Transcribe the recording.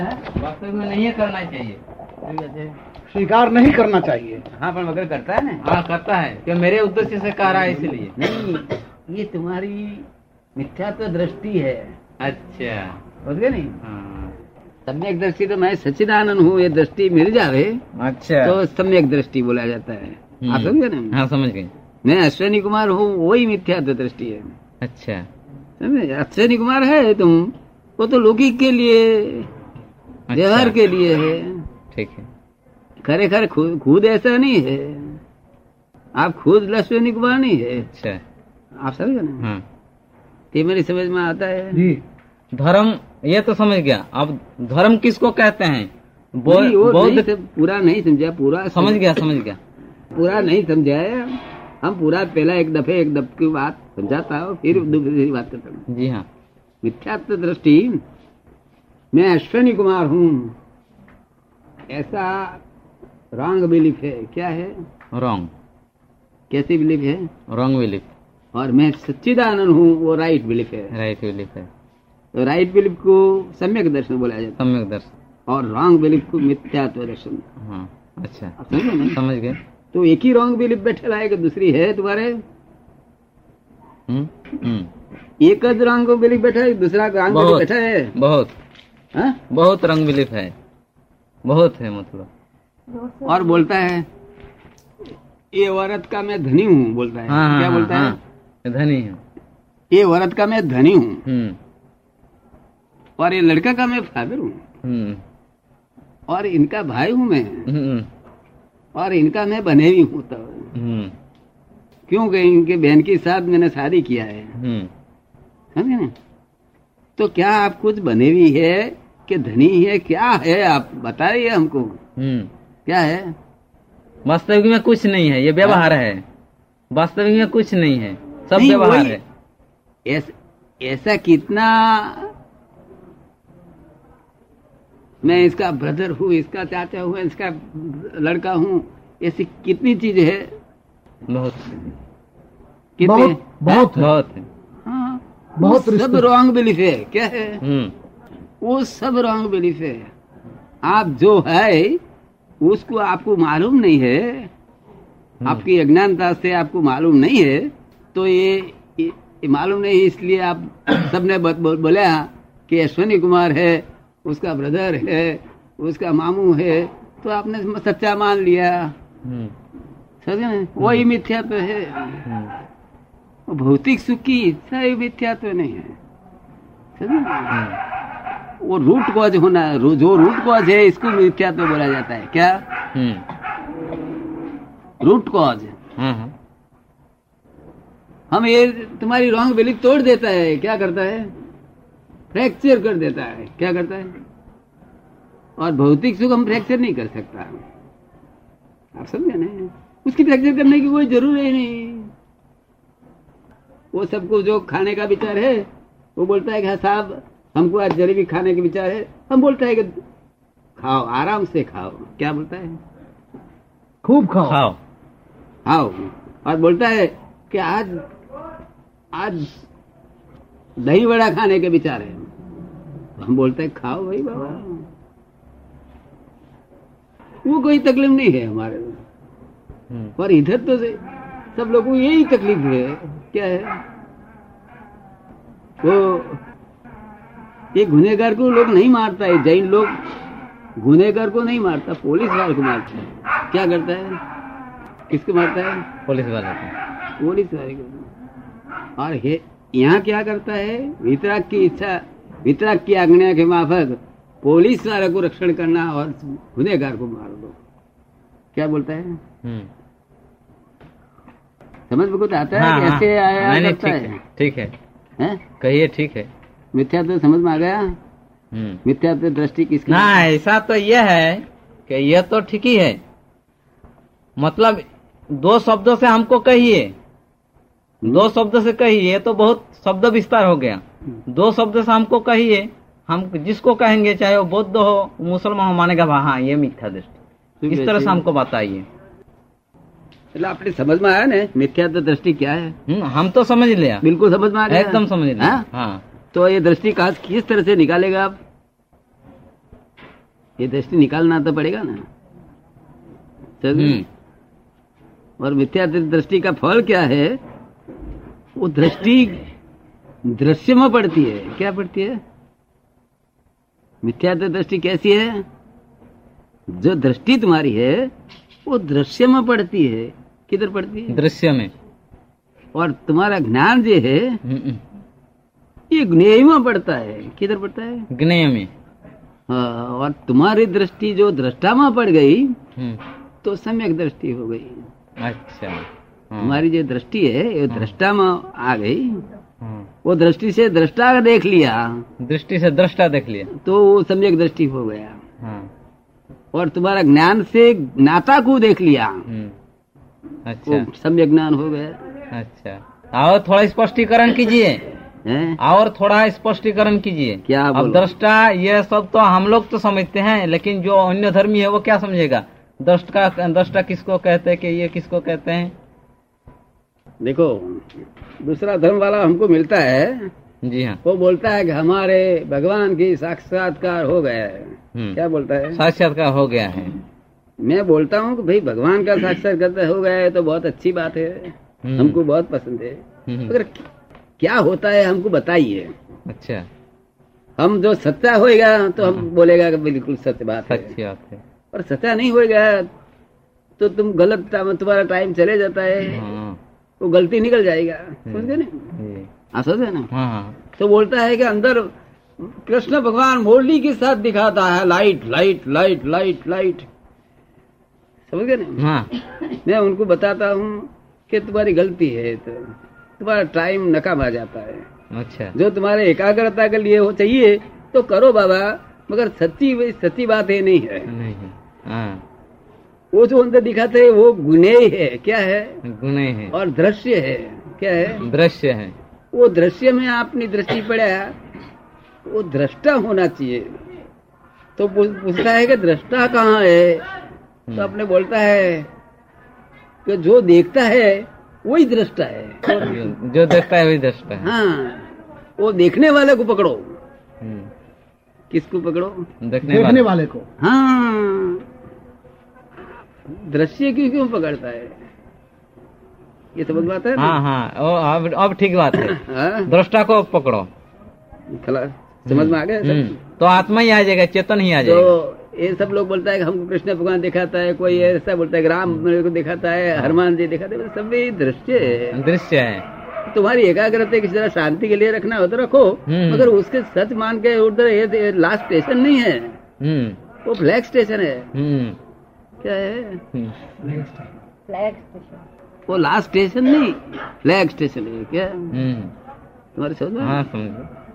वास्तव में नहीं करना चाहिए। स्वीकार नहीं करना चाहिए। हाँ पर मगर करता है ना। हाँ करता है क्यों मेरे उद्देश्य से कह रहा है इसलिए। नहीं ये तुम्हारी मिथ्यात्व तो दृष्टि है। अच्छा। समझ गए नहीं? हाँ। सम्यक दृष्टि तो मैं सचिदानंद हूँ ये दृष्टि मिल जावे अच्छा। तो सम्यक दृष्टि बोला जाता है। हम्म। आप समझे ना हाँ समझ गए मैं अश्विनी कुमार हूँ वही मिथ्यात्व तो दृष्टि है। अच्छा। अश्विनी कुमार है तुम वो तो लौकिक के लिए व्यवहार के लिए है। ठीक है। खरेखर खुद खुद ऐसा नहीं है। आप खुद अश्विनी कुमार नहीं है। अच्छा। आप समझे ना? हाँ। ये मेरी समझ में आता है। जी। धर्म ये तो समझ गया। अब धर्म किसको कहते हैं? बौद्ध पूरा नहीं समझा पूरा समझ गया समझ गया। पूरा नहीं समझा है हम पूरा पहला एक दफे एक दफ की बात समझाता हूँ फिर दूसरी बात करता हूँ। जी हाँ। मिथ्यात्व दृष्टि मैं अश्विनी कुमार हूँ। ऐसा रॉन्ग बिलीफ है। क्या है? रॉन्ग। कैसी बिलीफ है? Wrong belief. और मैं सच्चिदानंद हूँ वो राइट बिलीफ है। राइट बिलीफ है। तो राइट बिलीफ को सम्यक दर्शन बोला जाता सम्यक दर्शन। और रॉन्ग बिलीफ को मिथ्यात्व दर्शन। हाँ अच्छा। समझे समझ गए। तो एक ही रॉन्ग बिलीफ बैठे है कि दूसरी है तुम्हारे? हम्म हम्म। एक ज रॉन्ग बिलीफ बैठा है दूसरा रॉन्ग बिलीफ बैठा है। बहुत। हाँ? बहुत रंग बिलीफ है। बहुत है मतलब। और बोलता है ये औरत का मैं धनी हूँ बोलता है। हाँ क्या हाँ, बोलता है? हाँ, धनी है। ये औरत का मैं धनी हूँ हम्म। और ये लड़का का मैं फादर हूँ हम्म। और इनका भाई हूँ मैं हम्म। और इनका मैं बने भी हूँ तब। क्योंकि इनके बहन के साथ मैंने शादी किया है। समझे ना? तो क्या आप कुछ बने भी है? कि धनी है क्या है? आप बताइए हमको। हम्म। क्या है? वास्तविक में कुछ नहीं है ये व्यवहार है। वास्तविक में कुछ नहीं है सब व्यवहार है। ऐस, ऐसा कितना मैं इसका ब्रदर हूँ इसका चाचा हूँ इसका लड़का हूँ ऐसी कितनी चीज़ है? बहुत। कितने? बहुत बहुत है। बहुत हाँ, बहुत सब रॉन्ग बिलीफ है क्या है? हम्म। वो सब रॉन्ग बिलीफ है। आप जो है उसको आपको मालूम नहीं है। हम्म। आपकी अज्ञानता से आपको मालूम नहीं है। तो ये, ये, ये मालूम नहीं इसलिए आप सबने बोला कि अश्विनी कुमार है उसका ब्रदर है उसका मामू है तो आपने सच्चा मान लिया। हम्म। समझे ना? वही मिथ्यात्व है। हम्म। भौतिक सुख की इच्छा ही मिथ्यात्व नहीं है। समझे? हम्म। वो रूट कॉज होना है जो रूट कॉज है इसको मिथ्यात्व बोला जाता है? क्या? हम्म। रूट कॉज हाँ हाँ हम ये तुम्हारी रॉन्ग बिलीफ तोड़ देता है क्या करता है? फ्रैक्चर कर देता है क्या करता है? और भौतिक सुख हम फ्रैक्चर नहीं कर सकता। आप समझे ना? उसकी फ्रैक्चर करने की कोई ज़रूरत ही नहीं। वो सबको जो खाने का विचार है वो बोलता है कि हाँ साहब हमको आज जलेबी खाने के विचार है। हम बोलता है कि खाओ आराम से खाओ। क्या बोलता है? खूब खाओ। खाओ। खाओ। और बोलता है कि आज आज दही बड़ा खाने के विचार है। हम बोलते हैं खाओ भाई बाबा। वो कोई तकलीफ़ नहीं है हमारे को। हम्म। पर इधर तो से- सब लोगों को यही तकलीफ़ है। क्या है? वो ये गुनेगार को लोग नहीं मारता है जैन लोग गुनेगार को नहीं मारता पुलिस वाले को मारता है। क्या करता है? किसको मारता है? पुलिस वाला को। पुलिस वाले को। और हे यहाँ क्या करता है? वितराग की इच्छा वितराग की आज्ञा के माफक पुलिस वाले को रक्षण करना और गुनेगार को मार दो। क्या बोलता है? हम्म। समझ में कुछ आता है हाँ, हाँ। कैसे आया नहीं करता ठीक है ठीक है। हैं? कहिए ठीक है। मिथ्या तो समझ में आ गया हम्म मिथ्या तो दृष्टि किसकी ना ऐसा तो यह है कि यह तो ठीक ही है मतलब दो शब्दों से हमको कहिए दो शब्द से कहिए तो बहुत शब्द विस्तार हो गया दो शब्द से हमको कहिए हम जिसको कहेंगे चाहे वो बौद्ध हो मुसलमान हो मानेगा हाँ ये मिथ्या दृष्टि इस तरह से हमको बताइए એટલે આપણે સમજ માં આયા ને મિથ્યા તો દ્રષ્ટિ क्या है हम्म, हम तो समझ लिया बिल्कुल समझ में आ गया एकदम समझ लिया हाँ? हाँ तो ये दृष्टि का किस तरह से निकालेगा आप? ये दृष्टि निकालना तो पड़ेगा ना। समझे? हम्म। और मिथ्या दृष्टि का फल क्या है? वो दृष्टि दृश्य में पड़ती है। क्या पड़ती है? मिथ्या दृष्टि कैसी है? जो दृष्टि तुम्हारी है वो दृश्य में पड़ती है। किधर पड़ती है? दृश्य में। और तुम्हारा ज्ञान जो है हम्म, ये ज्ञेय में पड़ता है। किधर पड़ता है? ज्ञेय में। हाँ, और तुम्हारी दृष्टि जो दृष्टा में पड़ गई हम्म, तो सम्यक दृष्टि हो गई। अच्छा। हाँ, तुम्हारी जो दृष्टि है ये दृष्टा में आ गई। हाँ। वो दृष्टि से दृष्टा देख लिया। दृष्टि से दृष्टा देख लिया। तो वो सम्यक दृष्टि हो गया। हाँ। और तुम्हारा ज्ञान से ज्ञाता को देख लिया। हम्म, अच्छा। सम्यक ज्ञान हो गया। अच्छा। और थोड़ा स्पष्टीकरण कीजिए। है? और थोड़ा स्पष्टीकरण कीजिए। क्या अब दृष्टा ये सब तो हम लोग तो समझते हैं लेकिन जो अन्य धर्मी है वो क्या समझेगा? दृष्ट का दृष्टा किसको कहते हैं कि ये किसको कहते हैं? देखो दूसरा धर्म वाला हमको मिलता है। जी हाँ। वो बोलता है कि हमारे भगवान की साक्षात्कार हो गया है। हम्म। क्या बोलता है? साक्षात्कार हो गया है। मैं बोलता हूँ कि भाई भगवान का साक्षात्कार हो गया है तो बहुत अच्छी बात है। हम्म। हमको बहुत पसंद है। हम्म, मगर क्या होता है हमको बताइए। अच्छा। हम जो सच्चा होएगा तो हम बोलेगा कि बिल्कुल सत्य बात है। सच्ची बात है। और सच्चा नहीं होएगा तो तुम गलत तुम्हारा टाइम चले जाता है। हाँ। वो गलती निकल जाएगा। समझे ना। हाँ समझे ना? हाँ हाँ। तो बोलता है कि अंदर कृष्ण भगवान मुरली के साथ दिखाता है light light light light light. समझ गए ना? हाँ। मैं उनको बताता हूँ कि तुम्हारी गलती है। तो तुम्हारा टाइम नकाम आ जाता है। अच्छा। जो तुम्हारे एकाग्रता के लिए हो चाहिए तो करो बाबा मगर सच्ची सच्ची बात ये नहीं है। नहीं हाँ। वो जो अंदर दिखाते हैं वो गुनेय है क्या है? गुण है। और दृश्य है। क्या है? दृश्य है। वो दृश्य में आपने दृष्टि पड़ा वो दृष्टा होना चाहिए। तो पूछता है कि दृष्टा कहाँ है? तो अपने बोलता है कि जो देखता है वही दृष्टा है। जो- जो देखता है वही दृष्टा है। हाँ वो देखने वाले को पकड़ो। हम्म, किसको पकड़ो? देखने देखने वाले। वाले को। हाँ। दृश्य क्यों क्यों पकड़ता है? ये समझ में आता है हाँ हाँ। ओ, अब अब ठीक बात है। हाँ? दृष्टा को पकड़ो। खला समझ में आ गया? हम्म, तो आत्मा ही आ जाएगा चेतन ही आ तो जाएगा। ये सब लोग बोलता है कि हमको कृष्ण भगवान दिखाता है कोई ऐसा बोलता है कि राम मेरे को दिखाता है हनुमान जी दिखाते हैं सब भी दृश्य है। दृश्य है। तुम्हारी एकाग्रता की जरा शांति के लिए रखना हो तो रखो हम्म। मगर उसके सच मान के उधर ये लास्ट स्टेशन नहीं है। हम्म। वो फ्लैग स्टेशन है। हम्म। क्या है? हम्म, वो लास्ट स्टेशन नहीं फ्लैग स्टेशन है क्या? हम्म। तुम्हारे समझ में? हाँ समझ